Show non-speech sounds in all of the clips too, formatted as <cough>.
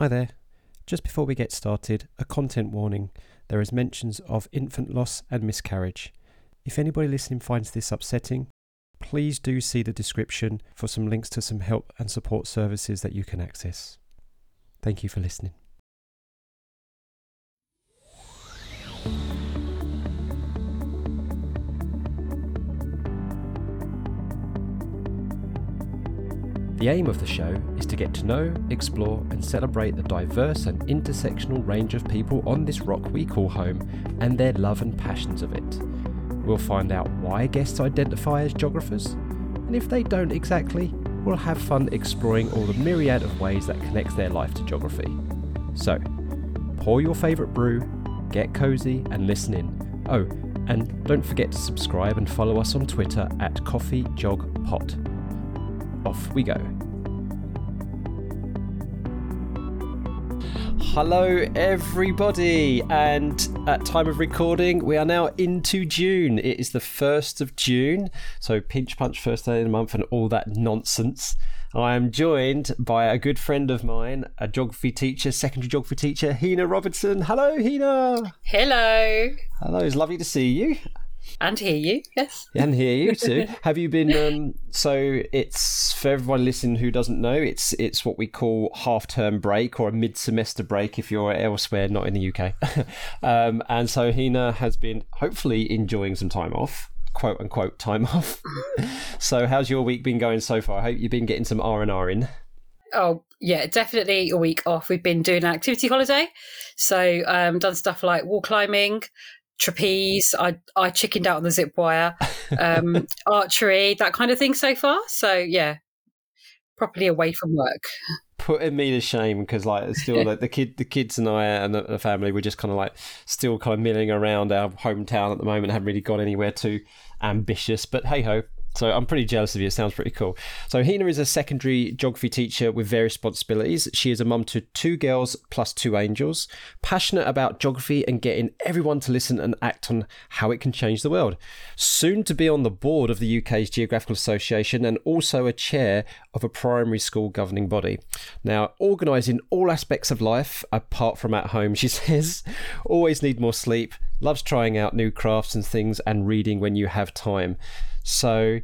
Hi there. Just before we get started, a content warning. There is mentions of infant loss and miscarriage. If anybody listening finds this upsetting, please do see the description for some links to some help and support services that you can access. Thank you for listening. The aim of the show is to get to know, explore, and celebrate the diverse and intersectional range of people on this rock we call home and their love and passions of it. We'll find out why guests identify as geographers, and if they don't exactly, we'll have fun exploring all the myriad of ways that connects their life to geography. So, pour your favourite brew, get cozy, and listen in. Oh, and don't forget to subscribe and follow us on Twitter at CoffeeJogPot off we go. Hello, everybody, and at time of recording, we are now into June. It is the first of June, so pinch punch first day of the month and all that nonsense. I am joined by a good friend of mine, a geography teacher, secondary geography teacher, Hina Robinson. Hello, Hina. Hello. Hello, it's lovely to see you and hear you. Yes, and hear you too. <laughs> Have you been? Um, so it's for everyone listening who doesn't know. It's it's what we call half term break or a mid semester break if you're elsewhere, not in the UK. <laughs> um, and so Hina has been hopefully enjoying some time off quote unquote time off. <laughs> so how's your week been going so far? I hope you've been getting some R and R in. Oh yeah, definitely a week off. We've been doing an activity holiday, so um, done stuff like wall climbing, trapeze. I I chickened out on the zip wire, um, <laughs> archery, that kind of thing so far. So yeah, properly away from work. Putting me to shame because like still like the kid, the kids and I and the, the family were just kind of like still kind of milling around our hometown at the moment. Haven't really gone anywhere too ambitious, but hey ho, so I'm pretty jealous of you. It sounds pretty cool. So Hina is a secondary geography teacher with various responsibilities. She is a mum to two girls plus two angels, passionate about geography and getting everyone to listen and act on how it can change the world. Soon to be on the board of the UK's Geographical Association and also a chair of a primary school governing body. Now, organising all aspects of life apart from at home, <laughs> she says, always need more sleep, loves trying out new crafts and things and reading when you have time. So,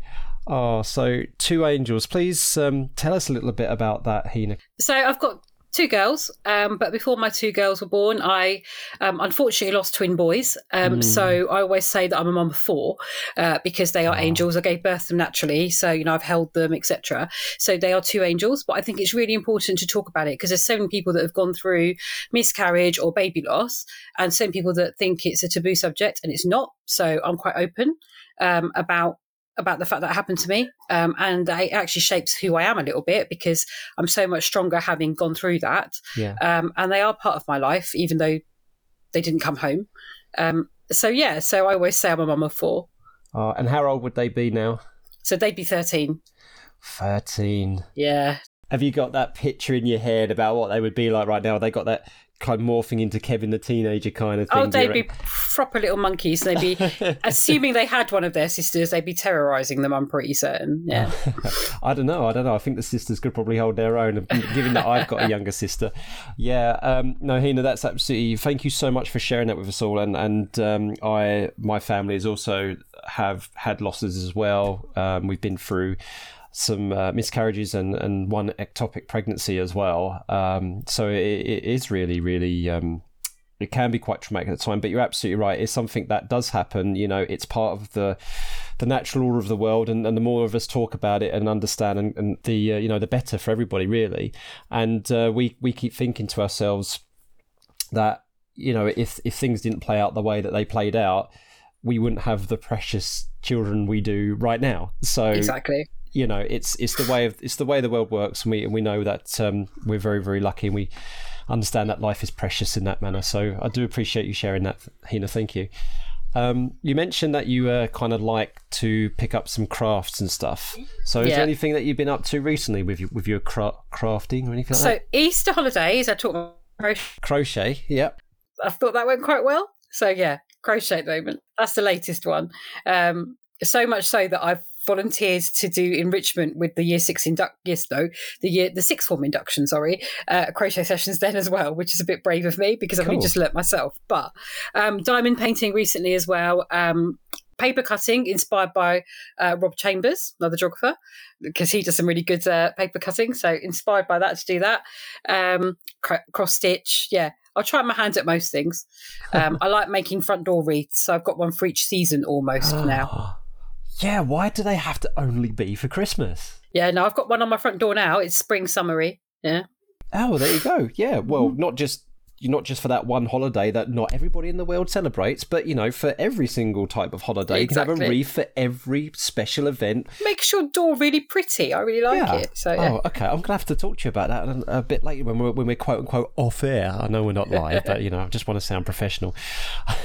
oh, so two angels. Please um, tell us a little bit about that, Hina. So I've got two girls, um, but before my two girls were born, I um, unfortunately lost twin boys. Um, mm. So I always say that I'm a mum of four uh, because they are oh. angels. I gave birth to them naturally, so you know I've held them, etc. So they are two angels. But I think it's really important to talk about it because there's so many people that have gone through miscarriage or baby loss, and some people that think it's a taboo subject, and it's not. So I'm quite open um, about about the fact that happened to me. Um, and it actually shapes who I am a little bit because I'm so much stronger having gone through that. Yeah. Um, and they are part of my life, even though they didn't come home. Um, so, yeah, so I always say I'm a mum of four. Uh, and how old would they be now? So they'd be 13. 13. Yeah. Have you got that picture in your head about what they would be like right now? Have they got that kind of morphing into Kevin the teenager kind of thing. Oh, they'd be proper little monkeys. They'd be, <laughs> assuming they had one of their sisters, they'd be terrorizing them. I'm pretty certain. Yeah. <laughs> I don't know. I don't know. I think the sisters could probably hold their own, given that I've got a younger sister. Yeah. Um, no, Hina, that's absolutely. Thank you so much for sharing that with us all. And and um, I, my family has also have had losses as well. Um, we've been through some uh, miscarriages and, and one ectopic pregnancy as well. Um, so it, it is really, really, um, it can be quite traumatic at the time. But you're absolutely right. It's something that does happen. You know, it's part of the the natural order of the world, and, and the more of us talk about it and understand, and, and the uh, you know the better for everybody, really. And uh, we we keep thinking to ourselves that you know if if things didn't play out the way that they played out we wouldn't have the precious children we do right now. So exactly, you know, it's it's the way of it's the way the world works, and we and we know that um, we're very very lucky, and we understand that life is precious in that manner. So I do appreciate you sharing that, Hina. Thank you. Um, you mentioned that you uh, kind of like to pick up some crafts and stuff. So, is yeah. there anything that you've been up to recently with your, with your cra- crafting or anything like so that? So, Easter holidays, I taught crochet. Crochet, yep. I thought that went quite well. So, yeah, crochet at the moment. That's the latest one. Um, so much so that I've volunteered to do enrichment with the year six induct yes no the year the sixth form induction sorry uh, crochet sessions then as well which is a bit brave of me because I've only just learnt myself. But um, diamond painting recently as well um, paper cutting inspired by uh, Rob Chambers another geographer because he does some really good uh, paper cutting. So inspired by that to do that um, cr- cross stitch yeah. I'll try my hand at most things. Um, <laughs> I like making front door wreaths so I've got one for each season almost now Yeah, why do they have to only be for Christmas? Yeah, no, I've got one on my front door now. It's spring summery. Yeah. Oh, well, there you go. <laughs> Yeah, well, not just not just for that one holiday that not everybody in the world celebrates, but you know, for every single type of holiday, you can have a wreath for every special event. Makes your door really pretty. I really like yeah. it. So yeah. Oh, okay. I'm gonna have to talk to you about that a, a bit later when we're when we're quote unquote off air. I know we're not live, <laughs> but you know, I just want to sound professional.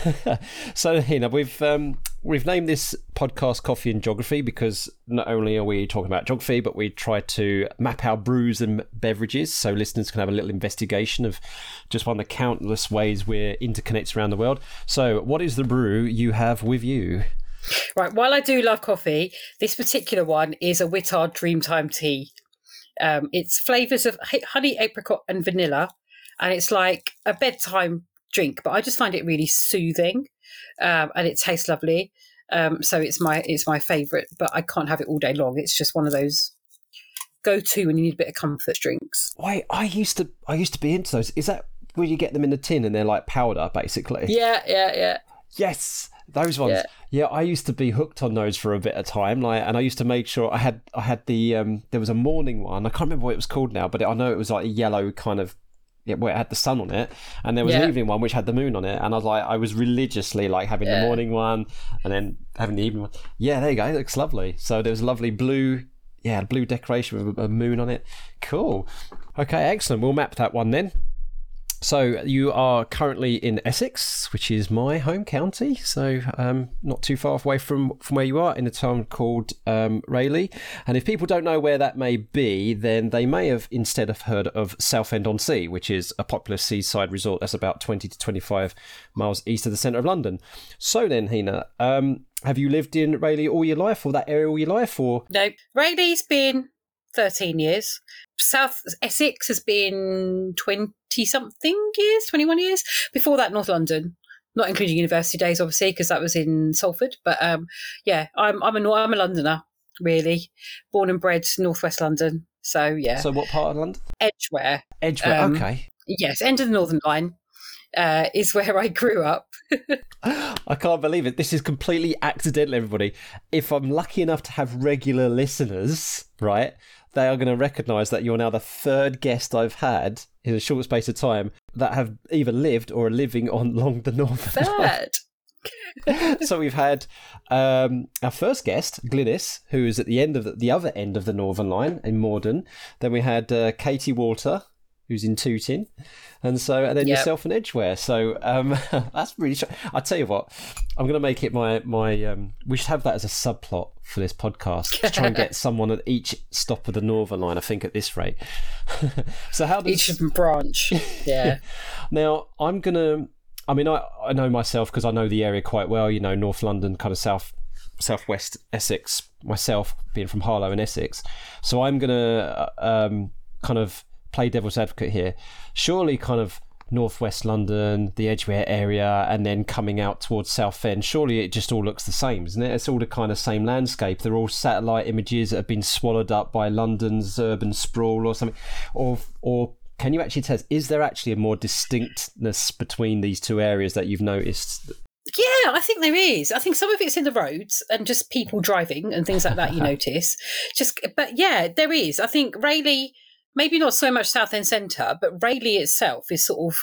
<laughs> so, you know, we've um, we've named this podcast "Coffee and Geography" because not only are we talking about geography, but we try to map our brews and beverages, so listeners can have a little investigation of just one of the countless ways we're interconnected around the world. So, what is the brew you have with you? Right. While I do love coffee, this particular one is a Whittard Dreamtime tea. Um, it's flavors of honey, apricot, and vanilla, and it's like a bedtime drink. But I just find it really soothing, um, and it tastes lovely. Um, so it's my it's my favourite, but I can't have it all day long. It's just one of those go to when you need a bit of comfort drinks. Wait, I used to I used to be into those. Is that where you get them in the tin and they're like powder, basically? Yeah, yeah, yeah. Yes, those ones. Yeah. Yeah. I used to be hooked on those for a bit of time, like, and I used to make sure I had I had the um. There was a morning one. I can't remember what it was called now, but I know it was like a yellow kind of. Yeah, where it had the sun on it, and there was Yeah. an evening one which had the moon on it, and I was like, I was religiously like having Yeah. the morning one, and then having the evening one. Yeah, there you go. It looks lovely. So there was a lovely blue, yeah, blue decoration with a moon on it. Cool. Okay, excellent. We'll map that one then. So you are currently in Essex, which is my home county. So um, not too far away from from where you are, in a town called um, Rayleigh. And if people don't know where that may be, then they may have instead have heard of Southend on Sea, which is a popular seaside resort that's about twenty to twenty five miles east of the centre of London. So then, Hina, um, have you lived in Rayleigh all your life, or that area all your life, or No, Rayleigh's been 13 years. South Essex has been 20 something years, 21 years. Before that, North London, not including university days, obviously, because that was in Salford. But um, yeah, I'm, I'm, a, I'm a Londoner, really. Born and bred Northwest London. So yeah, so what part of London? Edgware. Edgware. Um, okay. Yes, end of the Northern Line uh, is where I grew up. <laughs> I can't believe it. This is completely accidental, everybody. If I'm lucky enough to have regular listeners, right, they are going to recognise that you're now the third guest I've had in a short space of time that have either lived or are living on <laughs> along the Northern Line. Third. so we've had um, our first guest, Glynis, who is at the end of the, the other end of the Northern Line in Morden. Then we had uh, Katie Walter, who's in Tooting, and so and then Yep. yourself in Edgware. So um, <laughs> that's really. Sh- I tell you what, I'm going to make it my my. Um, we should have that as a subplot for this podcast to try and get <laughs> someone at each stop of the Northern Line. I think at this rate. <laughs> so how does Each branch. Yeah. now, I'm gonna. I mean, I I know myself because I know the area quite well. You know, North London, kind of south southwest Essex. Myself, being from Harlow in Essex, so I'm gonna uh, um, kind of play devil's advocate here. Surely, kind of northwest London, the Edgware area, and then coming out towards Southend. Surely, it just all looks the same, isn't it? It's all the kind of same landscape. They're all satellite images that have been swallowed up by London's urban sprawl or something, or or can you actually tell us, is there actually a more distinctness between these two areas that you've noticed? Yeah, I think there is. I think some of it's in the roads and just people driving and things like that. You <laughs> notice, just but yeah, there is. I think Rayleigh, maybe not so much South Southend Centre, but Rayleigh itself is sort of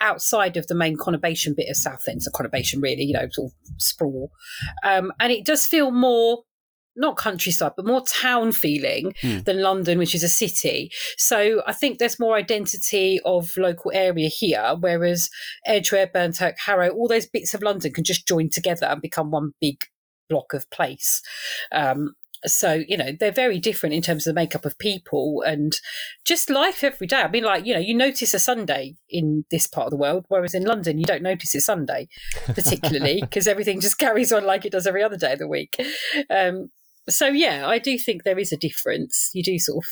outside of the main conurbation bit of Southend. So conurbation, really, you know, sort of sprawl, um, and it does feel more. Not countryside, but more town feeling Hmm. than London, which is a city. So I think there's more identity of local area here, whereas Edgware, Burnt Oak, Harrow, all those bits of London can just join together and become one big block of place. Um, so, you know, they're very different in terms of the makeup of people and just life every day. I mean, like, you know, you notice a Sunday in this part of the world, whereas in London, you don't notice it's Sunday, particularly <laughs> because everything just carries on like it does every other day of the week. Um, so yeah, I do think there is a difference. You do sort of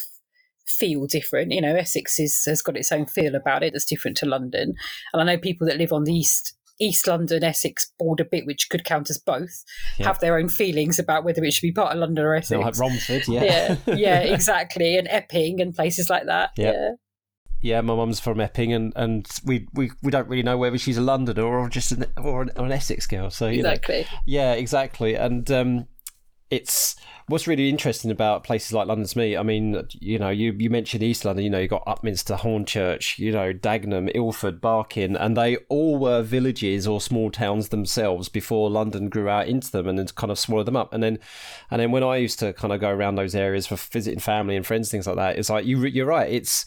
feel different. You know, Essex is, has got its own feel about it that's different to London. And I know people that live on the east East London Essex border bit, which could count as both, yep. have their own feelings about whether it should be part of London or Essex. like Romford, yeah. yeah, yeah, <laughs> exactly, and Epping and places like that. Yep. Yeah. Yeah, my mum's from Epping, and, and we, we, we don't really know whether she's a Londoner or just an or an, or an Essex girl. So exactly, know, yeah, exactly. And um, it's what's really interesting about places like London's me. I mean, you know, you, you mentioned East London. You know, you got Upminster, Hornchurch, you know, Dagenham, Ilford, Barking, and they all were villages or small towns themselves before London grew out into them and then kind of swallowed them up. And then, and then when I used to kind of go around those areas for visiting family and friends, things like that, it's like you you're right. It's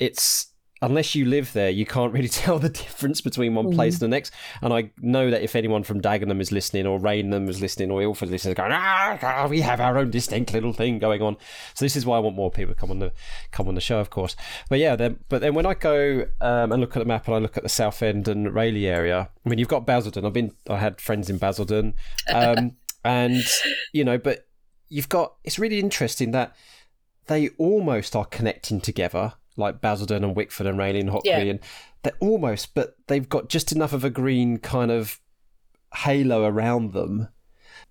it's unless you live there, you can't really <laughs> tell the difference between one place mm. and the next. And I know that if anyone from Dagenham is listening, or Rainham is listening, or Ilford is listening, going, ah, we have our own distinct little thing going on. So this is why I want more people to come on the come on the show, of course. But yeah, then but then when I go um, and look at the map and I look at the Southend and Rayleigh area, I mean, you've got Basildon. I've been, I had friends in Basildon, um, <laughs> and you know, but you've got. It's really interesting that they almost are connecting together like Basildon and Wickford and Rayleigh and Hockley, yeah. and they're almost, but they've got just enough of a green kind of halo around them.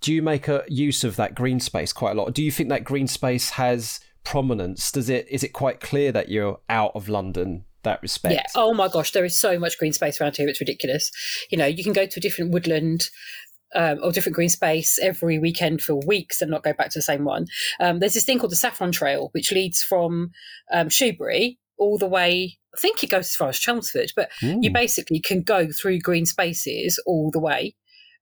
Do you make a use of that green space quite a lot? Do you think that green space has prominence? Does it is it quite clear that you're out of London that respect. Yeah. Oh my gosh, there is so much green space around here. It's ridiculous. You know, you can go to a different woodland um, or different green space every weekend for weeks and not go back to the same one. Um, there's this thing called the Saffron Trail, which leads from um, Shoebury all the way. I think it goes as far as Chelmsford, but you basically can go through green spaces all the way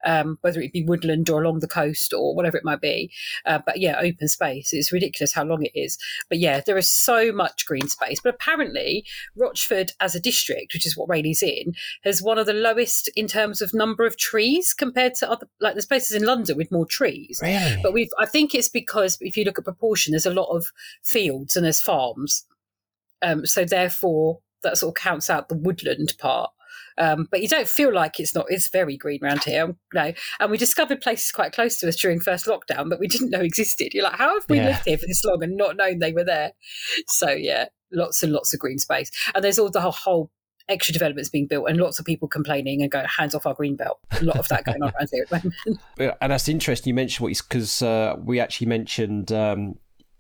um, whether it be woodland or along the coast or whatever it might be. Uh, but yeah, open space. It's ridiculous how long it is. But yeah, there is so much green space. But apparently, Rochford as a district, which is what Rayleigh's in, has one of the lowest in terms of number of trees compared to other. Like there's places in London with more trees. Really? But we've. I think it's because if you look at proportion, there's a lot of fields and there's farms. Um, so therefore, that sort of counts out the woodland part. Um, but you don't feel like it's not. It's very green around here. No, and we discovered places quite close to us during first lockdown that we didn't know <laughs> existed. You're like, how have we yeah. lived here for this long and not known they were there? So yeah, lots and lots of green space, and there's all the whole, whole extra developments being built and lots of people complaining and going hands off our green belt. A lot of that going on around here at the moment. <laughs> And that's interesting. You mentioned what because uh, we actually mentioned. Um,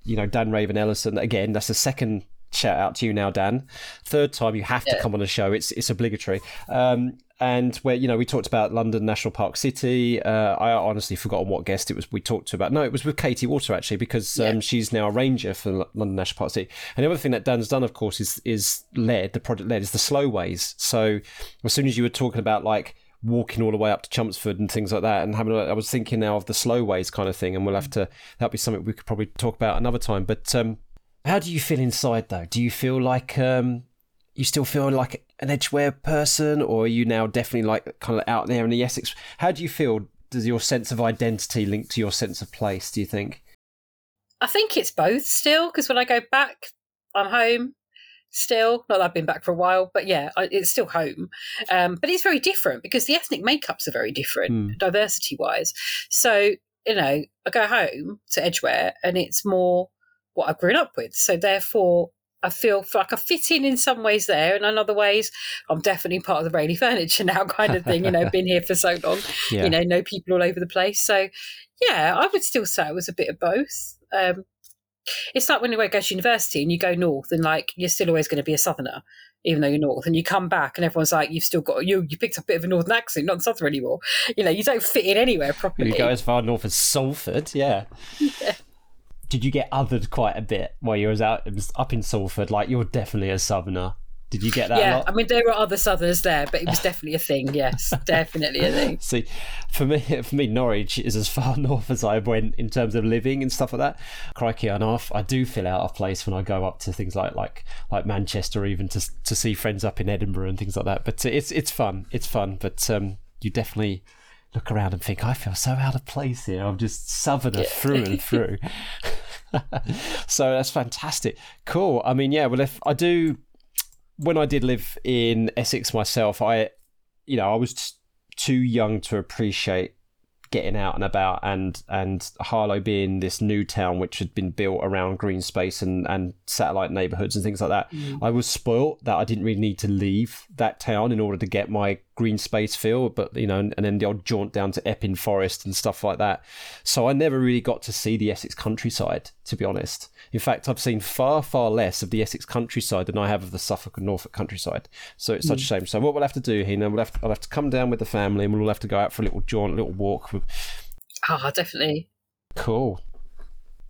you know Dan Raven Ellison again. That's the second shout out to you now, Dan. Third time you have to yeah. come on the show. It's it's obligatory. Um, and where you know we talked about London National Park City. Uh, I honestly forgotten what guest it was we talked to about. No, it was with Katie Walter actually because um, she's now a ranger for London National Park City. And the other thing that Dan's done, of course, is is led the project led is the slow ways. So as soon as you were talking about like walking all the way up to Chelmsford and things like that. And having, I was thinking now of the slow ways kind of thing, and we'll have to that'll be something we could probably talk about another time. But um, how do you feel inside though? Do you feel like um, you still feel like an Edgware person, or are you now definitely like kind of out there in the Essex? How do you feel? Does your sense of identity link to your sense of place? Do you think? I think it's both still because when I go back, I'm home still. Not that I've been back for a while, but yeah, it's still home. Um, but it's very different because the ethnic makeups are very different, mm. diversity wise. So you know, I go home to Edgware, and it's more what I've grown up with. So therefore, I feel like I fit in in some ways there, and in other ways, I'm definitely part of the Rayleigh <laughs> furniture now, kind of thing. You know, been here for so long, <laughs> yeah. you know, know people all over the place. So, yeah, I would still say it was a bit of both. Um, it's like when you go to university and you go north, and like you're still always going to be a southerner, even though you're north, and you come back and everyone's like, you've still got you you picked up a bit of a northern accent, not southern anymore. You know, you don't fit in anywhere properly. You go as far north as Salford, yeah. <laughs> yeah did you get othered quite a bit while you was out up in Salford? Like you're definitely a southerner. Did you get that? Yeah, I mean there were other southerners there, but it was definitely a thing. Yes, <laughs> definitely a thing. See, for me, <laughs> for me, Norwich is as far <laughs> north as I went in terms of living and stuff like that. Crikey, I know I do feel out of place when I go up to things like like like Manchester, or even to to see friends up in Edinburgh and things like that. But it's it's fun, it's fun. But um, you definitely look around and think, I feel so out of place here. I'm just southerner yeah. through and through. <laughs> so that's fantastic. Cool. I mean, yeah, well, if I do, when I did live in Essex myself, I, you know, I was too young to appreciate getting out and about and and Harlow being this new town which had been built around green space and and satellite neighborhoods and things like that Mm. I was spoilt that I didn't really need to leave that town in order to get my green space feel but you know and, and then the odd jaunt down to Epping Forest and stuff like that. So I never really got to see the Essex countryside to be honest. In fact I've seen far far less of the Essex countryside than I have of the Suffolk and Norfolk countryside. So it's such a shame. So what we'll have to do Hina we'll have to, I'll have to come down with the family and we'll all have to go out for a little jaunt a little walk. With Ah, definitely. Cool.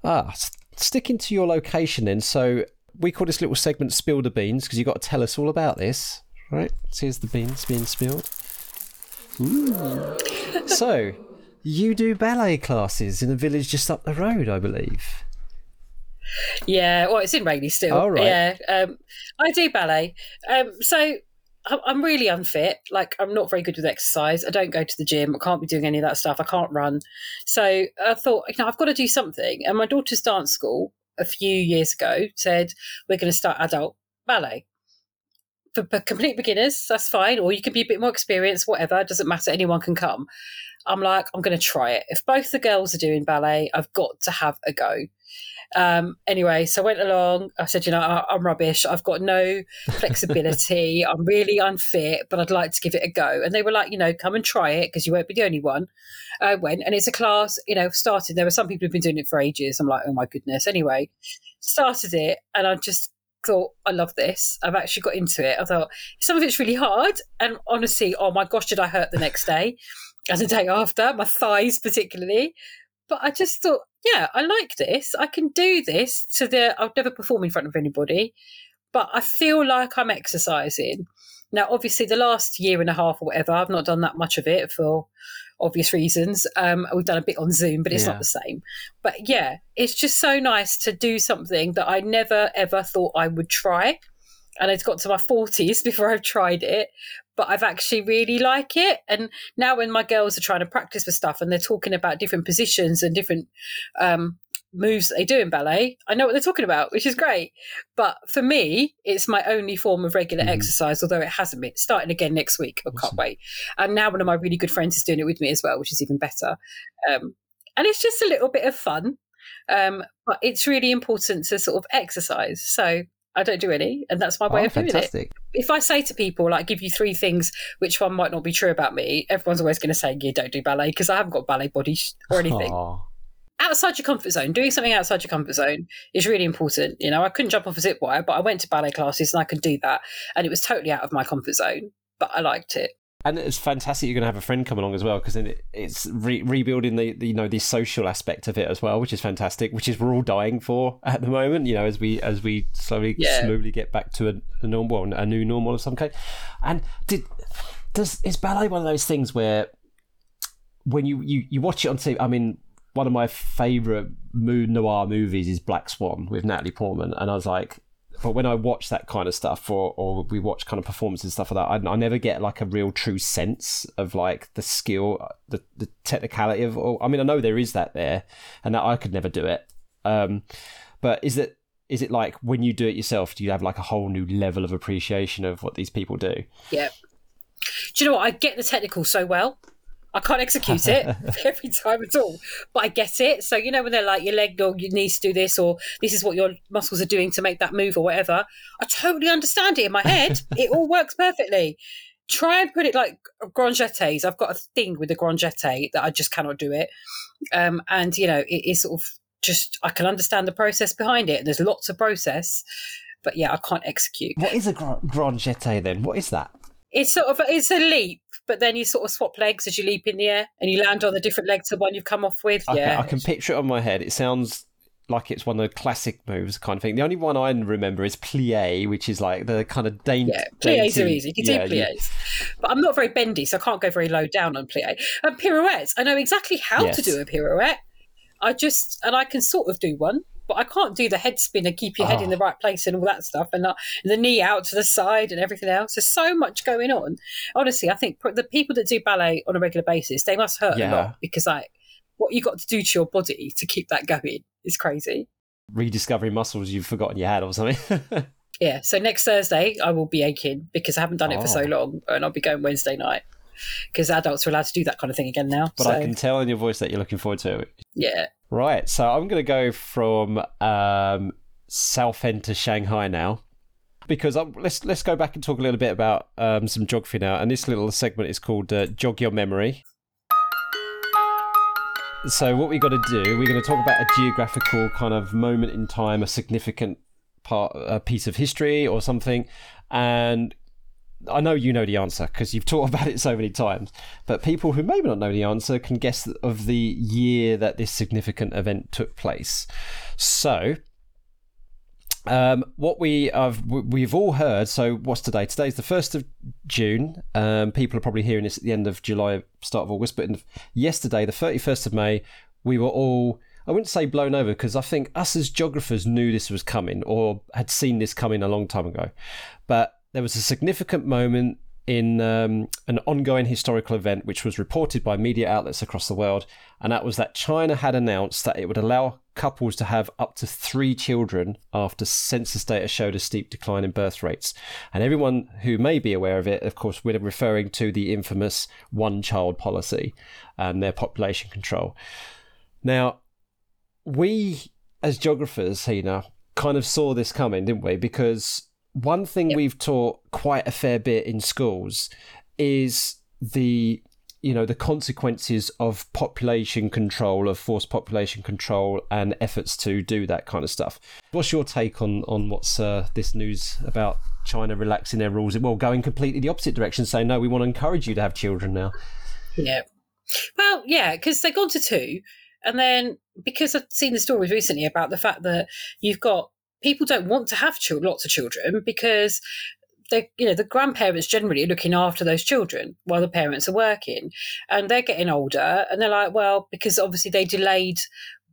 Ah, sticking to your location then. So we call this little segment "Spill the Beans" because you've got to tell us all about this, right? So here's the beans being spilled. Ooh. so you do ballet classes in a village just up the road, I believe. Yeah, well, it's in Rayleigh still. Oh, right. Yeah, um, I do ballet. Um, so I'm really unfit. Like, I'm not very good with exercise. I don't go to the gym. I can't be doing any of that stuff. I can't run. So I thought, you know, I've got to do something. And my daughter's dance school a few years ago said, we're going to start adult ballet. For, for complete beginners, that's fine. Or you can be a bit more experienced, whatever. It doesn't matter. Anyone can come. I'm like, I'm going to try it. If both the girls are doing ballet, I've got to have a go. Um, anyway, so I went along. I said, you know, I, I'm rubbish. I've got no flexibility. <laughs> I'm really unfit, but I'd like to give it a go. And they were like, you know, come and try it because you won't be the only one. I went, and it's a class, you know, started. There were some people who've been doing it for ages. I'm like, oh my goodness. Anyway, started it, and I just thought, I love this. I've actually got into it. I thought some of it's really hard, and honestly, oh my gosh, did I hurt the next day and the day after, my thighs particularly. But I just thought, yeah, I like this. I can do this to the. I'll never perform in front of anybody, but I feel like I'm exercising. Now, obviously, the last year and a half or whatever, I've not done that much of it for obvious reasons. Um, we've done a bit on Zoom, but it's Yeah. not the same. But yeah, it's just so nice to do something that I never ever thought I would try. And it's got to my 40s <laughs> before I've tried it, but I've actually really like it. And now when my girls are trying to practice for stuff and they're talking about different positions and different um, moves that they do in ballet, I know what they're talking about, which is great. But for me, it's my only form of regular Mhm. exercise, although it hasn't been. Starting again next week. I Awesome. can't wait. And now one of my really good friends is doing it with me as well, which is even better. Um, and it's just a little bit of fun. Um, but it's really important to sort of exercise. So I don't do any, and that's my way Oh, of doing it if I say to people, like, give you three things, which one might not be true about me, everyone's always going to say, yeah, don't do ballet because I haven't got ballet body or anything. Aw. Outside your comfort zone, doing something outside your comfort zone is really important. You know, I couldn't jump off a zip wire, but I went to ballet classes and I could do that. And it was totally out of my comfort zone, but I liked it. And it's fantastic you're going to have a friend come along as well because then it, it's re- rebuilding the, the you know the social aspect of it as well, which is fantastic. Which is we're all dying for at the moment. You know, as we as we slowly Yeah. slowly get back to a, a normal, a new normal of some kind. And did does is ballet one of those things where when you you, you watch it on TV? I mean, one of my favorite mood noir movies is Black Swan with Natalie Portman, and I was like, but when I watch that kind of stuff, or or we watch kind of performances and stuff like that, I, I never get like a real true sense of like the skill, the the technicality of. Or, I mean, I know there is that there, and that I could never do it. Um, but is it is it like when you do it yourself, do you have like a whole new level of appreciation of what these people do? Yeah. Do you know what? I get the technical so well. I can't execute it <laughs> <laughs> every time at all, but I get it. So you know when they're like your leg or your knees to do this, or this is what your muscles are doing to make that move or whatever. I totally understand it in my head. <laughs> it all works perfectly. Try and put it like grand jetés. I've got a thing with the grand jeté that I just cannot do it. Um, and you know it is sort of just I can understand the process behind it. There's lots of process, but yeah, I can't execute. What is a gra- grand jeté then? What is that? It's sort of it's a leap, but then you sort of swap legs as you leap in the air, and you land on the different leg to the one you've come off with. I, yeah, I can picture it on my head. It sounds like it's one of the classic moves kind of thing. The only one I remember is plie, which is like the kind of dainty. yeah, plies are easy. You can yeah, do plies, but I'm not very bendy, so I can't go very low down on plie. And pirouettes, I know exactly how to do a pirouette. I just and I can sort of do one, but I can't do the head spin and keep your head in Oh. the right place and all that stuff, and uh, the knee out to the side and everything else. There's so much going on. Honestly, I think the people that do ballet on a regular basis they must hurt a lot because like what you got to do to your body to keep that going is crazy. rediscovering muscles you've forgotten you had or something. <laughs> Yeah. So next Thursday I will be aching because I haven't done it for so Oh. long, and I'll be going Wednesday night. Because adults are allowed to do that kind of thing again now. But so, I can tell in your voice that you're looking forward to it. Yeah. Right. So I'm going to go from um, Southend to Shanghai now. Because I'm, let's let's go back and talk a little bit about um, some geography now, and this little segment is called uh, "Jog Your Memory." So what we've got to do, we're going to talk about a geographical kind of moment in time, a significant part, a piece of history or something, and I know you know the answer because you've talked <laughs> about it so many times, but people who maybe not know the answer can guess of the year that this significant event took place. So, um, what we have we've all heard. So, what's today? Today's the first of June. Um, people are probably hearing this at the end of July, start of August. But yesterday, the thirty first of May, we were all. I wouldn't say blown over because I think us as geographers knew this was coming or had seen this coming a long time ago. But there was a significant moment in um, an ongoing historical event which was reported by media outlets across the world, and that was that China had announced that it would allow couples to have up to three children after census data showed a steep decline in birth rates. And everyone who may be aware of it, of course, we're referring to the infamous one child policy and their population control. Now, we as geographers, Hina, kind of saw this coming, didn't we? Because one thing yep. we've taught quite a fair bit in schools is the you know the consequences of population control of forced population control and efforts to do that kind of stuff. What's your take on on what's uh, this news about china relaxing their rules? Well going completely the opposite direction saying no we want to encourage you to have children now. Yeah. Well yeah because they've gone to two and then because i've seen the stories recently about the fact that you've got people don't want to have children, lots of children because they you know the grandparents generally are looking after those children while the parents are working. And they're getting older and they're like well because obviously they delayed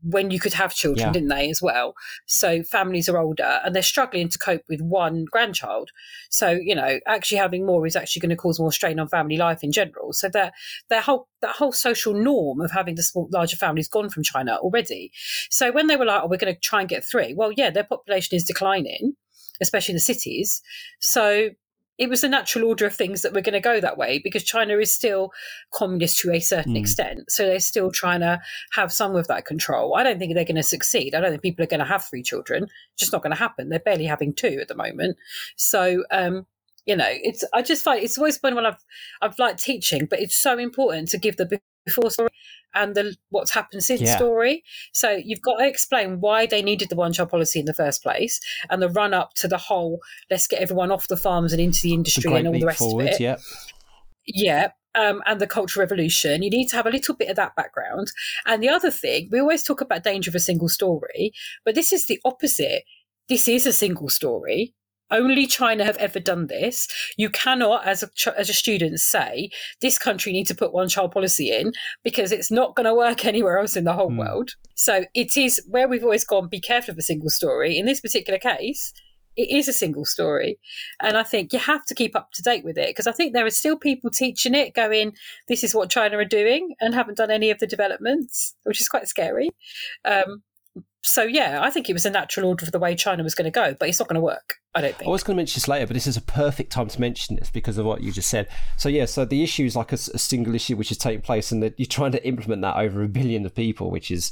when you could have children, yeah. didn't they, as well? So families are older and they're struggling to cope with one grandchild. So, you know, actually having more is actually going to cause more strain on family life in general. So that their whole that whole social norm of having the small larger families gone from China already. So when they were like, oh, we're going to try and get three, well, yeah, their population is declining, especially in the cities. So it was the natural order of things that we're going to go that way because China is still communist to a certain mm. extent. So they're still trying to have some of that control. I don't think they're going to succeed. I don't think people are going to have three children. It's just not going to happen. They're barely having two at the moment. So, um, you know, it's I just find it's always been when I've I've liked teaching, but it's so important to give the before story and the what's happened since yeah. story. So you've got to explain why they needed the one child policy in the first place and the run up to the whole let's get everyone off the farms and into the industry and all the rest forward, of it. Yeah. Yeah. Um, and the Cultural Revolution. You need to have a little bit of that background. And the other thing, we always talk about danger of a single story, but this is the opposite. This is a single story. Only China have ever done this. You cannot, as a as a student, say this country needs to put one child policy in because it's not going to work <laughs> anywhere else in the whole mm. world. So it is where we've always gone. Be careful of a single story. In this particular case, it is a single story. And I think you have to keep up to date with it because I think there are still people teaching it, going, this is what China are doing, and haven't done any of the developments, which is quite scary. Um, so yeah, I think it was a natural order for the way China was going to go, but it's not going to work. I don't think. I was going to mention this later, but this is a perfect time to mention this because of what you just said. So yeah, so the issue is like a, a single issue which is taking place, and that you're trying to implement that over a billion of people, which is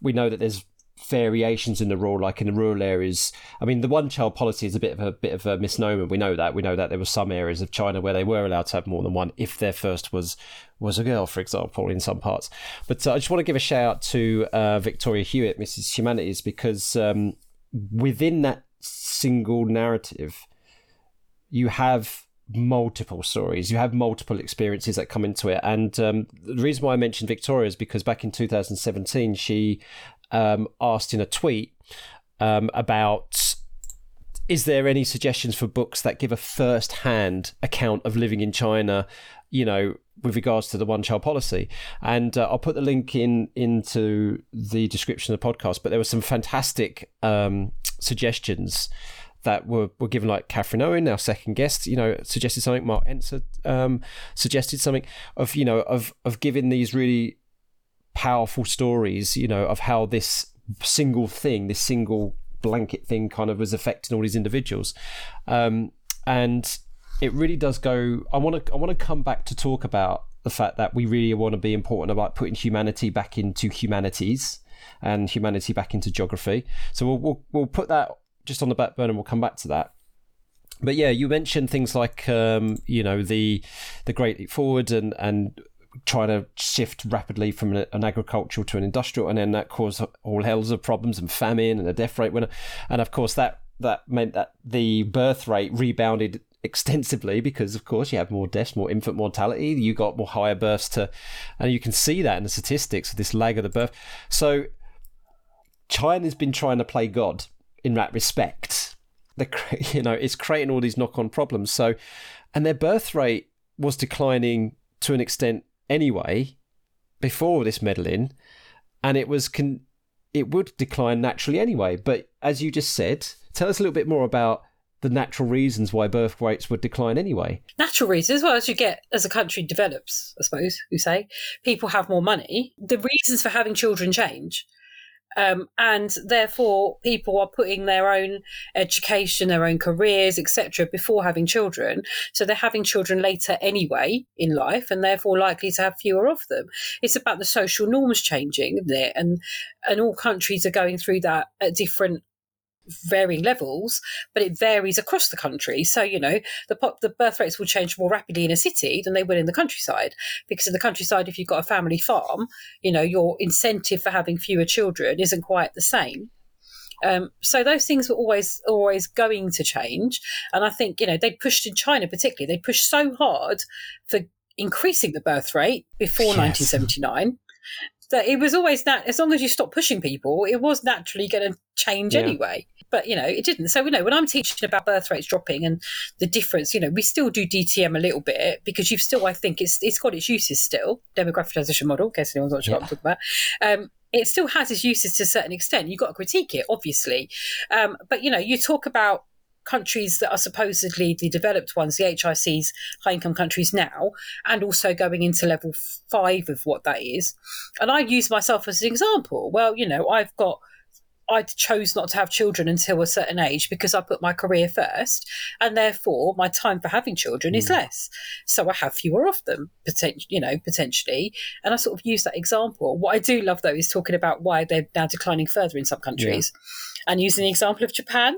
we know that there's variations in the rule, like in the rural areas. I mean, the one child policy is a bit of a bit of a misnomer. We know that. We know that there were some areas of China where they were allowed to have more than one if their first was was a girl, for example, in some parts. But uh, I just want to give a shout out to uh, Victoria Hewitt, Mrs. Humanities, because um, within that single narrative, you have multiple stories. You have multiple experiences that come into it. And um, the reason why I mentioned Victoria is because back in 2017, she um, asked in a tweet um, about is there any suggestions for books that give a first-hand account of living in China, you know, with regards to the one-child policy? And uh, I'll put the link in into the description of the podcast. But there were some fantastic um, suggestions that were, were given, like Catherine Owen, our second guest, you know, suggested something. Mark Enser um, suggested something of, you know, of of giving these really powerful stories, you know, of how this single thing, this single blanket thing, kind of was affecting all these individuals. Um, and it really does go. I want to I want to come back to talk about the fact that we really want to be important about putting humanity back into humanities and humanity back into geography. So we'll we'll, we'll put that just on the back burner. and We'll come back to that but yeah, you mentioned things like um, you know the the Great Leap Forward and and trying to shift rapidly from an, an, agricultural to an industrial, and then that caused all hells of problems and famine and a death rate went, and of course that that meant that the birth rate rebounded extensively because of course you have more deaths more infant mortality. You got more higher births to and you can see that in the statistics of this lag of the birth. So china's been trying to play god in that respect. The <laughs> you know it's creating all these knock-on problems. So and their birth rate was declining to an extent anyway before this meddling, and it was con- it would decline naturally anyway. But as you just said, tell us a little bit more about the natural reasons why birth rates would decline anyway. Natural reasons, well, as you get as a country develops, I suppose you say, people have more money. The reasons for having children change. Um, and therefore, people are putting their own education, their own careers, etc., before having children. So they're having children later anyway in life, and therefore likely to have fewer of them. It's about the social norms changing, isn't it? And and all countries are going through that at different varying levels, but it varies across the country. So you know the pop, the birth rates will change more rapidly in a city than they will in the countryside, because in the countryside, if you've got a family farm, you know your incentive for having fewer children isn't quite the same. Um, so those things were always always going to change, and I think you know they pushed in China particularly. They pushed so hard for increasing the birth rate before yes. 1979 that it was always that as long as you stop pushing people, it was naturally going to change yeah. anyway. But you know, it didn't. So you know, when I'm teaching about birth rates dropping and the difference, you know, we still do DTM a little bit because you've still, I think, it's it's got its uses still. Demographic transition model, in case anyone's watching yeah. what I'm talking about. Um, it still has its uses to a certain extent. You've got to critique it, obviously. Um, but you know, you talk about countries that are supposedly the developed ones, the HICs, high income countries now, and also going into level five of what that is. And I use myself as an example. Well, you know, I've got. I chose not to have children until a certain age because I put my career first, and therefore my time for having children mm. is hmm. less. So I have fewer of them, poten- you know, potentially. And I sort of use that example. What I do love though is talking about why they're now declining further in some countries, yeah. and using the example of Japan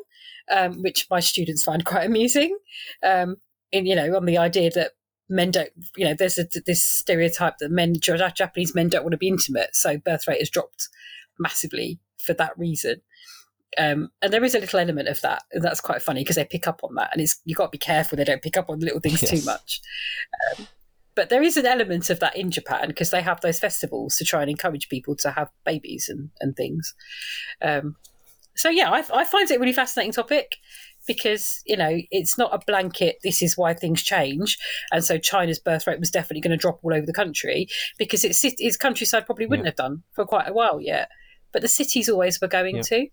um, which my students find <laughs> quite amusing. Um, in you know, on the idea that men don't, you know, there's a, this stereotype that men, Japanese men don't want to be intimate, so birth rate has dropped massively for that reason. Um, and there is a little element of that, and that's quite funny because they pick up on that, and it's you've got to be careful they don't pick up on little things <laughs> yes. too much. Um, but there is an element of that in Japan because they have those festivals to try and encourage people to have babies and, and things. Um, so yeah, I, I find it a really fascinating topic because you know it's not a blanket this is why things change and so china's birth rate was definitely going to drop all over the country because its, its countryside probably wouldn't yeah. have done for quite a while yet but the cities always were going yeah. to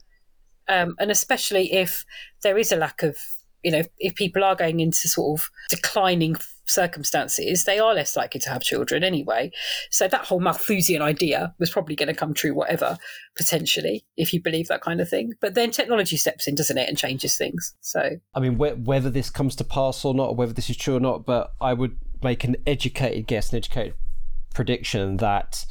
um, and especially if there is a lack of you know if people are going into sort of declining circumstances, they are less likely to have children anyway. So that whole Malthusian idea was probably going to come true, whatever, potentially, if you believe that kind of thing. But then technology steps in, doesn't it, and changes things. So, I mean, wh- whether this comes to pass or not, or whether this is true or not, but I would make an educated guess, an educated prediction that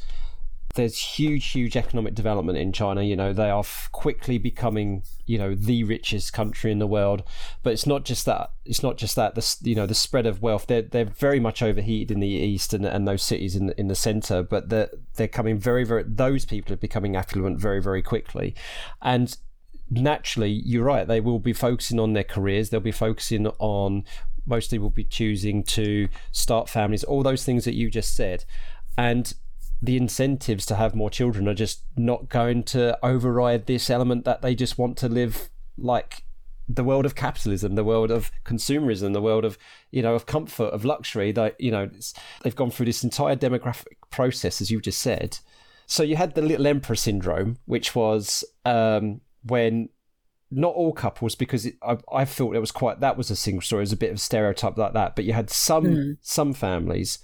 there's huge, huge economic development in China. You know, they are f- quickly becoming, you know, the richest country in the world. But it's not just that. It's not just that. The you know the spread of wealth. They're they're very much overheated in the east and, and those cities in in the center. But they're they're coming very very. Those people are becoming affluent very very quickly, and naturally, you're right. They will be focusing on their careers. They'll be focusing on. Mostly will be choosing to start families. All those things that you just said, and the incentives to have more children are just not going to override this element that they just want to live like the world of capitalism, the world of consumerism, the world of you know of comfort, of luxury. That you know they've gone through this entire demographic process, as you've just said. So you had the little emperor syndrome, which was um, when not all couples, because it, I, I thought it was quite that was a single story, it was a bit of a stereotype like that. But you had some mm. some families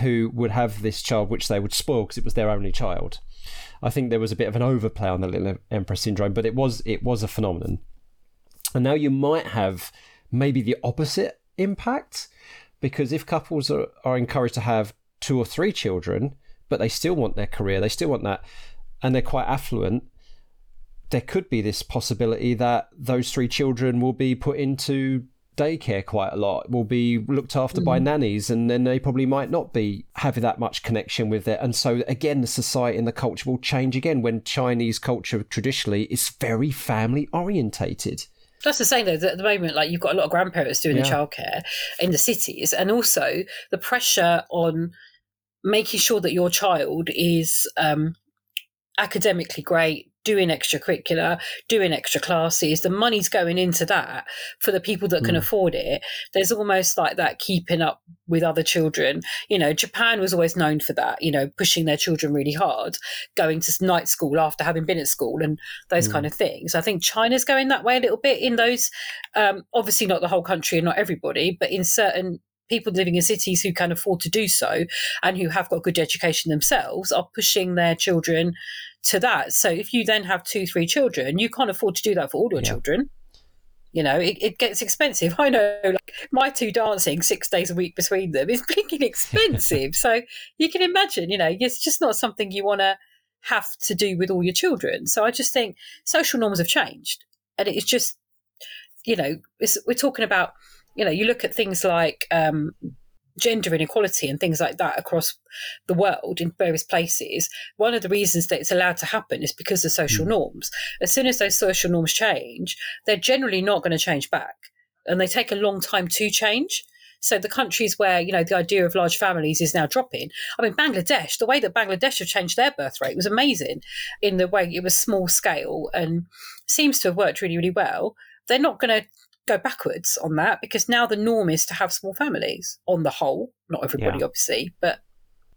who would have this child which they would spoil because it was their only child. I think there was a bit of an overplay on the little Empress syndrome, but it was it was a phenomenon. And now you might have maybe the opposite impact because if couples are, are encouraged to have two or three children, but they still want their career, they still want that, and they're quite affluent, there could be this possibility that those three children will be put into daycare quite a lot, will be looked after mm. by nannies, and then they probably might not be having that much connection with it. And so, again, the society and the culture will change again when Chinese culture traditionally is very family orientated. That's the same though. At the moment, like you've got a lot of grandparents doing yeah. the childcare in the cities, and also the pressure on making sure that your child is um, academically great, doing extracurricular, doing extra classes, the money's going into that for the people that can mm. afford it. There's almost like that keeping up with other children. You know, Japan was always known for that, you know, pushing their children really hard, going to night school after having been at school and those mm. kind of things. I think China's going that way a little bit in those, um, obviously not the whole country and not everybody, but in certain people living in cities who can afford to do so and who have got good education themselves are pushing their children to that. So if you then have two, three children, you can't afford to do that for all your yeah. children. You know, it, it, gets expensive. <laughs> I know, like my two dancing six days a week between them is <laughs> blinking expensive. so you can imagine, you know, it's just not something you want to have to do with all your children. So I just think social norms have changed, and it's just, you know, we're talking about, you know, you look at things like um, gender inequality and things like that across the world in various places, one of the reasons that it's allowed to happen is because of social mm. norms. As soon as those social norms change, they're generally not going to change back. And they take a long time to change. So the countries where, you know, the idea of large families is now dropping. I mean, Bangladesh, the way that Bangladesh have changed their birth rate was amazing in the way it was small scale and seems to have worked really, really well. They're not going to go backwards on that because now the norm is to have small families on the whole. Not everybody, yeah. obviously, but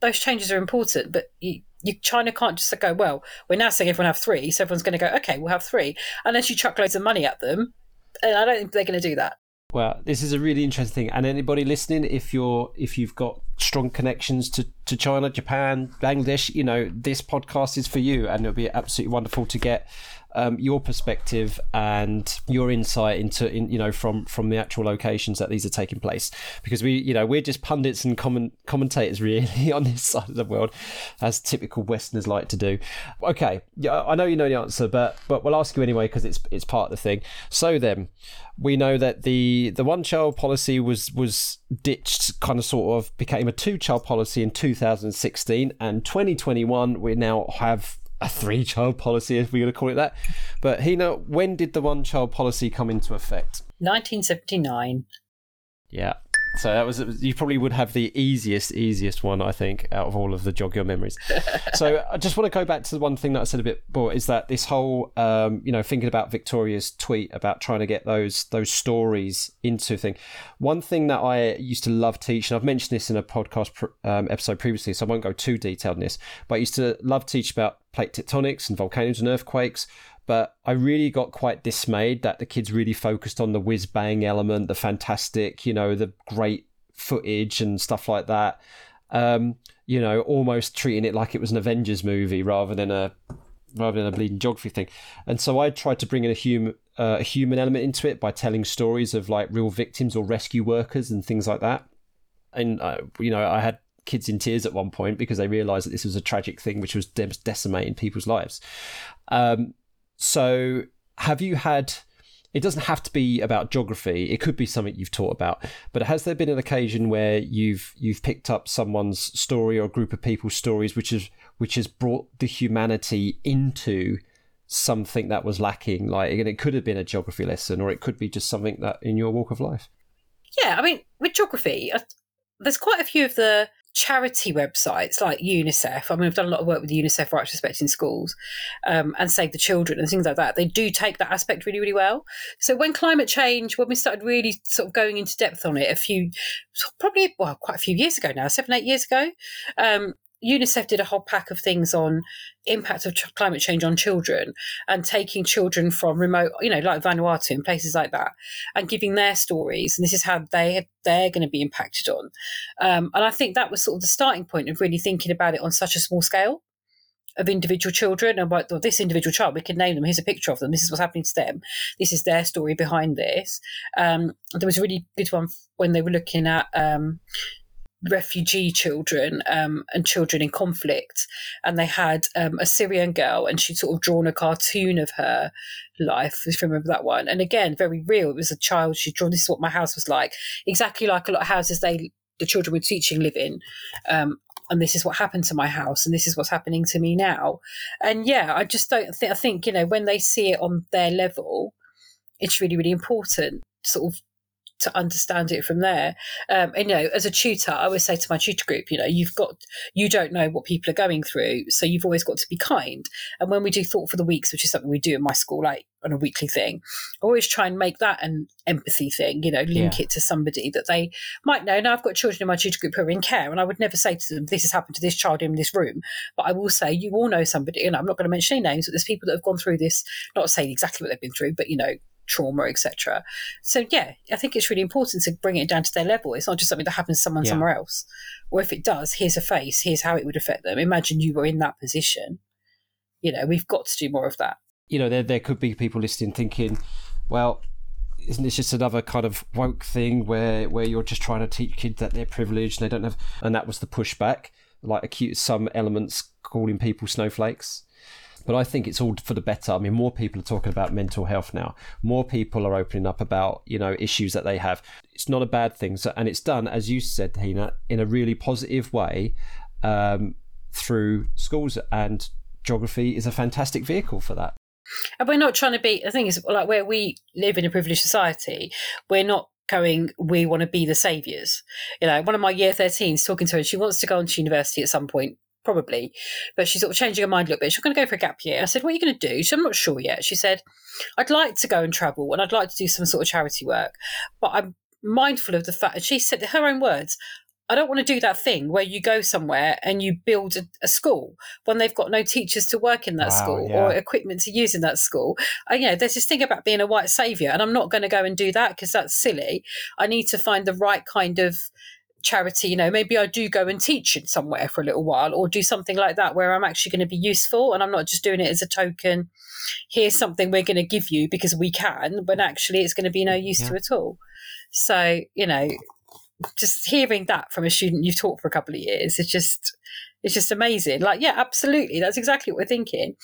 those changes are important. But you, you, China can't just go, well, we're now saying everyone have three, so everyone's going to go, okay, we'll have three, unless you chuck loads of money at them. And I don't think they're going to do that. Well, this is a really interesting thing. And anybody listening, if you're if you've got strong connections to, to China, Japan, Bangladesh, you know, this podcast is for you and it'll be absolutely wonderful to get um, your perspective and your insight into in, you know from from the actual locations that these are taking place. Because we you know we're just pundits and comment, commentators really <laughs> on this side of the world as typical westerners like to do. Okay yeah i know you know the answer but but we'll ask you anyway because it's it's part of the thing. So then we know that the the one child policy was was ditched kind of sort of became a two child policy in 2016 and 2021 we now have a three child policy, if we're going to call it that. But Hina, when did the one child policy come into effect? 1979. Yeah. So that was you probably would have the easiest, easiest one I think out of all of the jog your memories. <laughs> so I just want to go back to the one thing that I said a bit more is that this whole um, you know thinking about Victoria's tweet about trying to get those those stories into thing. One thing that I used to love teaching, and I've mentioned this in a podcast pr- um, episode previously, so I won't go too detailed in this, but I used to love teach about plate tectonics and volcanoes and earthquakes but I really got quite dismayed that the kids really focused on the whiz bang element, the fantastic, you know, the great footage and stuff like that. Um, you know, almost treating it like it was an Avengers movie rather than a rather than a bleeding geography thing. And so I tried to bring in a human uh, a human element into it by telling stories of like real victims or rescue workers and things like that. And uh, you know, I had kids in tears at one point because they realised that this was a tragic thing which was decimating people's lives. Um, so, have you had? It doesn't have to be about geography. It could be something you've taught about. But has there been an occasion where you've you've picked up someone's story or a group of people's stories, which is which has brought the humanity into something that was lacking? Like, and it could have been a geography lesson, or it could be just something that in your walk of life. Yeah, I mean, with geography, there's quite a few of the charity websites like UNICEF. I mean, we've done a lot of work with UNICEF Rights Respecting Schools um, and Save the Children and things like that. They do take that aspect really, really well. So when climate change, when we started really sort of going into depth on it a few, probably, well, quite a few years ago now, seven, eight years ago, um, UNICEF did a whole pack of things on impact of ch- climate change on children and taking children from remote, you know, like Vanuatu and places like that, and giving their stories. And this is how they they're going to be impacted on. Um, and I think that was sort of the starting point of really thinking about it on such a small scale. of individual children and like, well, this individual child, we can name them. Here's a picture of them. This is what's happening to them. This is their story behind this. Um, there was a really good one when they were looking at um, refugee children um, and children in conflict. And they had um, a Syrian girl, and she'd sort of drawn a cartoon of her life, if you remember that one. And again, very real. It was a child she'd drawn. This is what my house was like, exactly like a lot of houses they the children we're teaching live in. Um, and this is what happened to my house, and this is what's happening to me now. And yeah, I just don't think. I think you know when they see it on their level, it's really really important. Sort of to understand it from there. Um, and you know, as a tutor, I always say to my tutor group, you know, you've got you don't know what people are going through, so you've always got to be kind. And when we do thought for the weeks, which is something we do in my school, like on a weekly thing, I always try and make that an empathy thing. You know, link yeah. it to somebody that they might know. Now, I've got children in my tutor group who are in care, and I would never say to them, "This has happened to this child in this room," but I will say, "You all know somebody." And I'm not going to mention any names, but there's people that have gone through this. Not saying exactly what they've been through, but you know, trauma, etc. So yeah, I think it's really important to bring it down to their level. It's not just something that happens to someone yeah. somewhere else. Or if it does, here's a face, here's how it would affect them. Imagine you were in that position. You know, we've got to do more of that. You know, there there could be people listening thinking, well, isn't this just another kind of woke thing where where you're just trying to teach kids that they're privileged and they don't have and that was the pushback, like acute some elements calling people snowflakes. But I think it's all for the better. I mean, more people are talking about mental health now. More people are opening up about you know issues that they have. It's not a bad thing. So, and it's done, as you said, Hina, in a really positive way um, through schools. And geography is a fantastic vehicle for that. And we're not trying to be. The thing is, like where we live in a privileged society, we're not going, we want to be the saviours. You know, one of my year 13s talking to her, she wants to go on to university at some point probably. But she's sort of changing her mind a little bit. She's going to go for a gap year. I said, What are you going to do? She said, I'm not sure yet. She said, I'd like to go and travel and I'd like to do some sort of charity work. But I'm mindful of the fact, and she said her own words, I don't want to do that thing where you go somewhere and you build a, a school when they've got no teachers to work in that wow, school yeah. or equipment to use in that school. Uh, you know, there's this thing about being a white savior, and I'm not going to go and do that because that's silly. I need to find the right kind of charity, you know, maybe I do go and teach in somewhere for a little while or do something like that where I'm actually going to be useful and I'm not just doing it as a token, here's something we're going to give you because we can, but actually it's going to be no use yeah. to at all. So, you know, just hearing that from a student you've taught for a couple of years, it's just it's just amazing. Like, yeah, absolutely. That's exactly what we're thinking.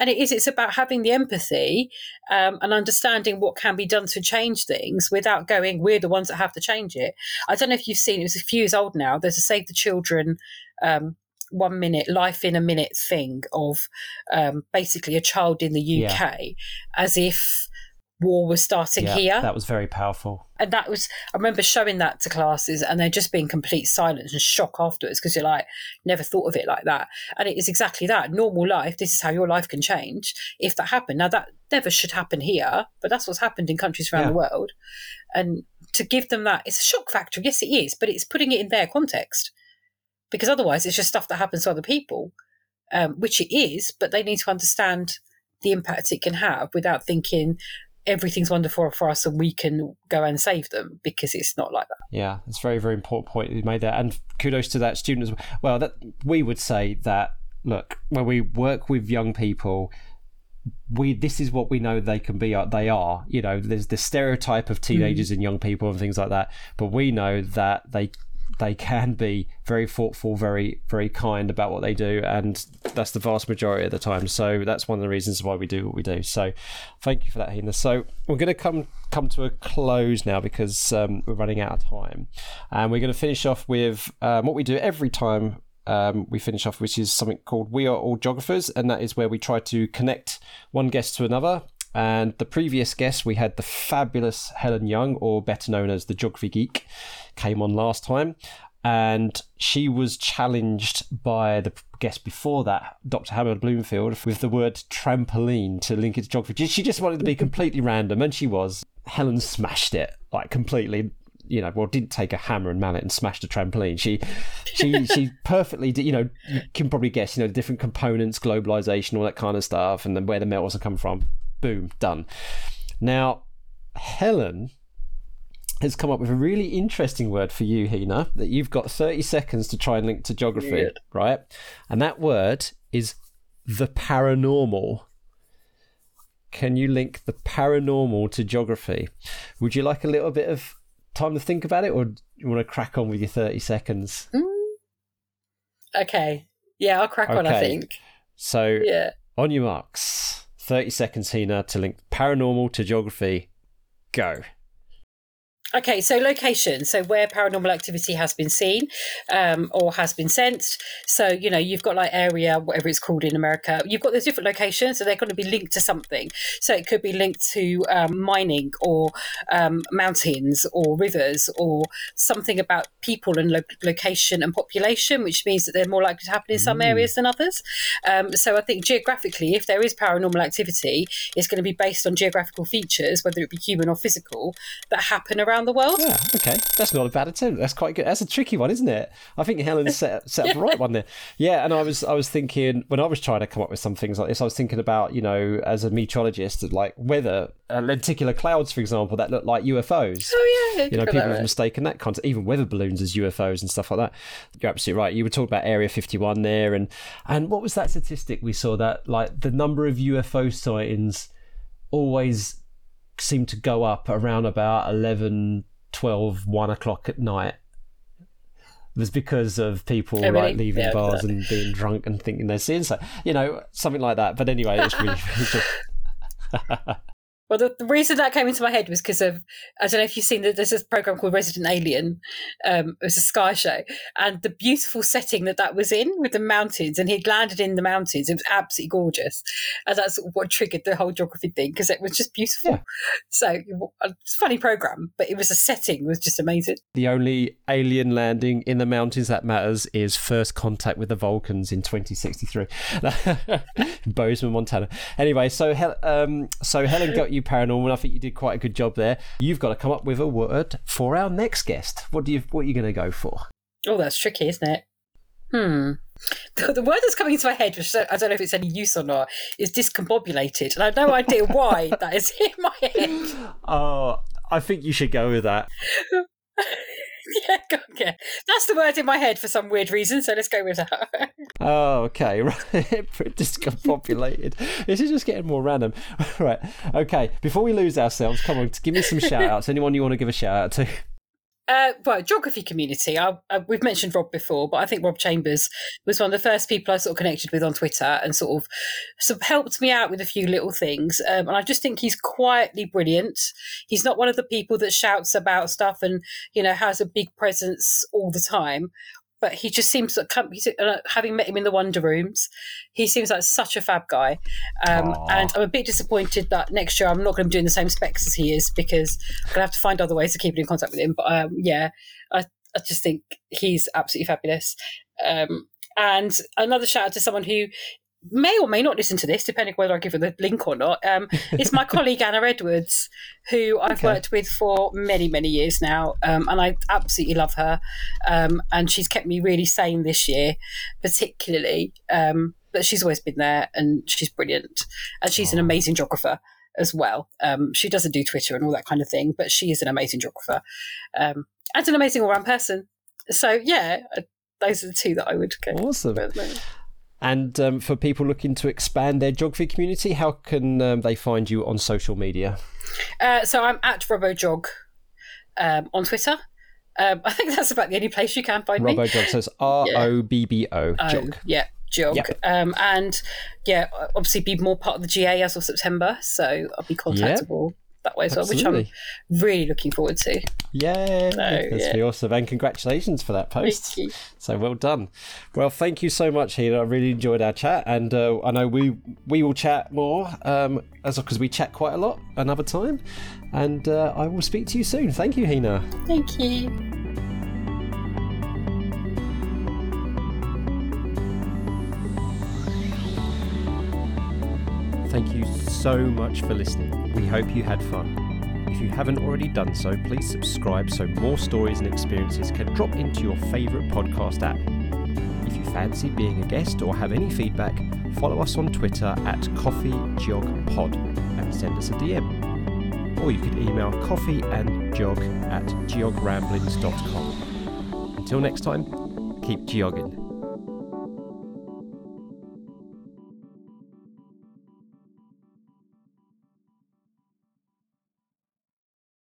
And it is, it's about having the empathy um, and understanding what can be done to change things without going, we're the ones that have to change it. I don't know if you've seen, it was a few years old now, there's a Save the Children um, one minute, life in a minute thing of um, basically a child in the UK yeah. as if war was starting yeah, here. That was very powerful. And that was, I remember showing that to classes and they're just being complete silence and shock afterwards because you're like, never thought of it like that. And it is exactly that. Normal life, this is how your life can change if that happened. Now, that never should happen here, but that's what's happened in countries around yeah. the world. And to give them that, it's a shock factor. Yes, it is, but it's putting it in their context because otherwise it's just stuff that happens to other people, um, which it is, but they need to understand the impact it can have without thinking everything's wonderful for us and we can go and save them because it's not like that. Yeah, it's very, very important point you made there. And kudos to that student as well. That we would say that look, when we work with young people, we this is what we know they can be uh, they are you know there's the stereotype of teenagers mm. and young people and things like that but we know that they they can be very thoughtful, very very kind about what they do, and that's the vast majority of the time. So that's one of the reasons why we do what we do. So thank you for that, Hina. So we're going to come come to a close now because um, we're running out of time, and we're going to finish off with um, what we do every time um, we finish off, which is something called We Are All Geographers, and that is where we try to connect one guest to another. And the previous guest, we had the fabulous Helen Young, or better known as the Geography Geek, came on last time. And she was challenged by the guest before that, Dr. Hannah Bloomfield, with the word trampoline to link it to geography. She just wanted to be completely random, and she was. Helen smashed it, like completely you know, well, didn't take a hammer and mallet and smash the trampoline. She, she, <laughs> she perfectly did. You know, you can probably guess. You know, the different components, globalization, all that kind of stuff, and then where the metals are coming from boom, done. Now, Helen has come up with a really interesting word for you, Hina, that you've got 30 seconds to try and link to geography, right? And that word is the paranormal. Can you link the paranormal to geography? Would you like a little bit of time to think about it, or do you want to crack on with your 30 seconds? Mm. Okay. Yeah, I'll crack on, I Okay. think. So, Yeah. on your marks, 30 seconds, here now to link paranormal to geography. Go. Okay, so location, so where paranormal activity has been seen um, or has been sensed. So, you know, you've got like area, whatever it's called in America, you've got those different locations, so they're going to be linked to something. So it could be linked to um, mining or um, mountains or rivers or something about people and lo- location and population, which means that they're more likely to happen in some Mm. areas than others. Um, so I think geographically, if there is paranormal activity, it's going to be based on geographical features, whether it be human or physical, that happen around the world. Yeah, okay. That's not a bad attempt. That's quite good. That's a tricky one, isn't it? I think Helen set, set up the right one there. Yeah, and I was I was thinking when I was trying to come up with some things like this, I was thinking about you know as a meteorologist, like weather, uh, lenticular clouds, for example, that look like UFOs. Oh yeah, You know, people have mistaken that concept, even weather balloons as UFOs and stuff like that. You're absolutely right. You were talking about Area 51 there, and and what was that statistic we saw that like the number of UFO sightings always seemed to go up around about 11, 12, 1 o'clock at night. It was because of people Oh, really? like leaving Yeah, bars and being drunk and thinking they're seeing so you know something like that. But anyway, it's really, <laughs> really Well, the, the reason that came into my head was because of I don't know if you've seen that there's this program called Resident Alien. Um, it was a Sky show, and the beautiful setting that that was in with the mountains, and he'd landed in the mountains. It was absolutely gorgeous, and that's what triggered the whole geography thing because it was just beautiful. Yeah. So it's a funny program, but it was a setting was just amazing. the only alien landing in the mountains that matters is first contact with the Vulcans in 2063, <laughs> Bozeman, Montana. Anyway, so um, so Helen got you paranormal. I think you did quite a good job there. You've got to come up with a word for our next guest. What do you what are you going to go for? Oh, that's tricky, isn't it? Hmm. The, <laughs> the word that's coming into my head, which I don't know if it's any use or not, is discombobulated, and I have no idea why that is in my head. <laughs> Oh, I think you should go with that. <laughs> yeah, <laughs> go- that's the word in my head for some weird reason. So let's go with that. <laughs> Oh, okay, <laughs> right. Discombobulated. This is just getting more random. Right. Okay. Before we lose ourselves, come on, give me some shout outs. Anyone you want to give a shout out to? Uh, well, geography community. I, I, we've mentioned Rob before, but I think Rob Chambers was one of the first people I sort of connected with on Twitter and sort of, sort of helped me out with a few little things. Um, and I just think he's quietly brilliant. He's not one of the people that shouts about stuff and you know has a big presence all the time. But he just seems come. He's, uh, having met him in the Wonder Rooms, he seems like such a fab guy. Um, and I'm a bit disappointed that next year I'm not going to be doing the same specs as he is because I'm going to have to find other ways to keep in contact with him. But um, yeah, I, I just think he's absolutely fabulous. Um, and another shout out to someone who may or may not listen to this, depending whether I give her the link or not. Um, <laughs> it's my colleague Anna Edwards, who I've Okay. worked with for many, many years now, um, and I absolutely love her. Um, and she's kept me really sane this year, particularly. Um, but she's always been there, and she's brilliant, and she's an amazing geographer as well. Um, she doesn't do Twitter and all that kind of thing, but she is an amazing geographer um, and an amazing all-round person. So yeah, uh, those are the two that I would go. Awesome. with. And um, for people looking to expand their geography community, how can um, they find you on social media? Uh, so I'm at RobboGeog um, on Twitter. Um, I think that's about the only place you can find me. RobboGeog says R O B B O Oh, Jog. yeah, Jog. Yep. Um, and yeah, obviously be more part of the GA as of September, so I'll be contactable that way as well, which I'm really looking forward to. Yay! That's yeah. awesome. And congratulations for that post. Thank you. So well done. Well, thank you so much, Hina. I really enjoyed our chat, and uh, I know we we will chat more um, as because we chat quite a lot another time. And uh, I will speak to you soon. Thank you, Hina. Thank you. Thank you so much for listening. We hope you had fun. If you haven't already done so, please subscribe so more stories and experiences can drop into your favourite podcast app. If you fancy being a guest or have any feedback, follow us on Twitter at CoffeeGeogPod and send us a DM. Or you could email coffeeandgeog at geogramblings.com. Until next time, keep geogging.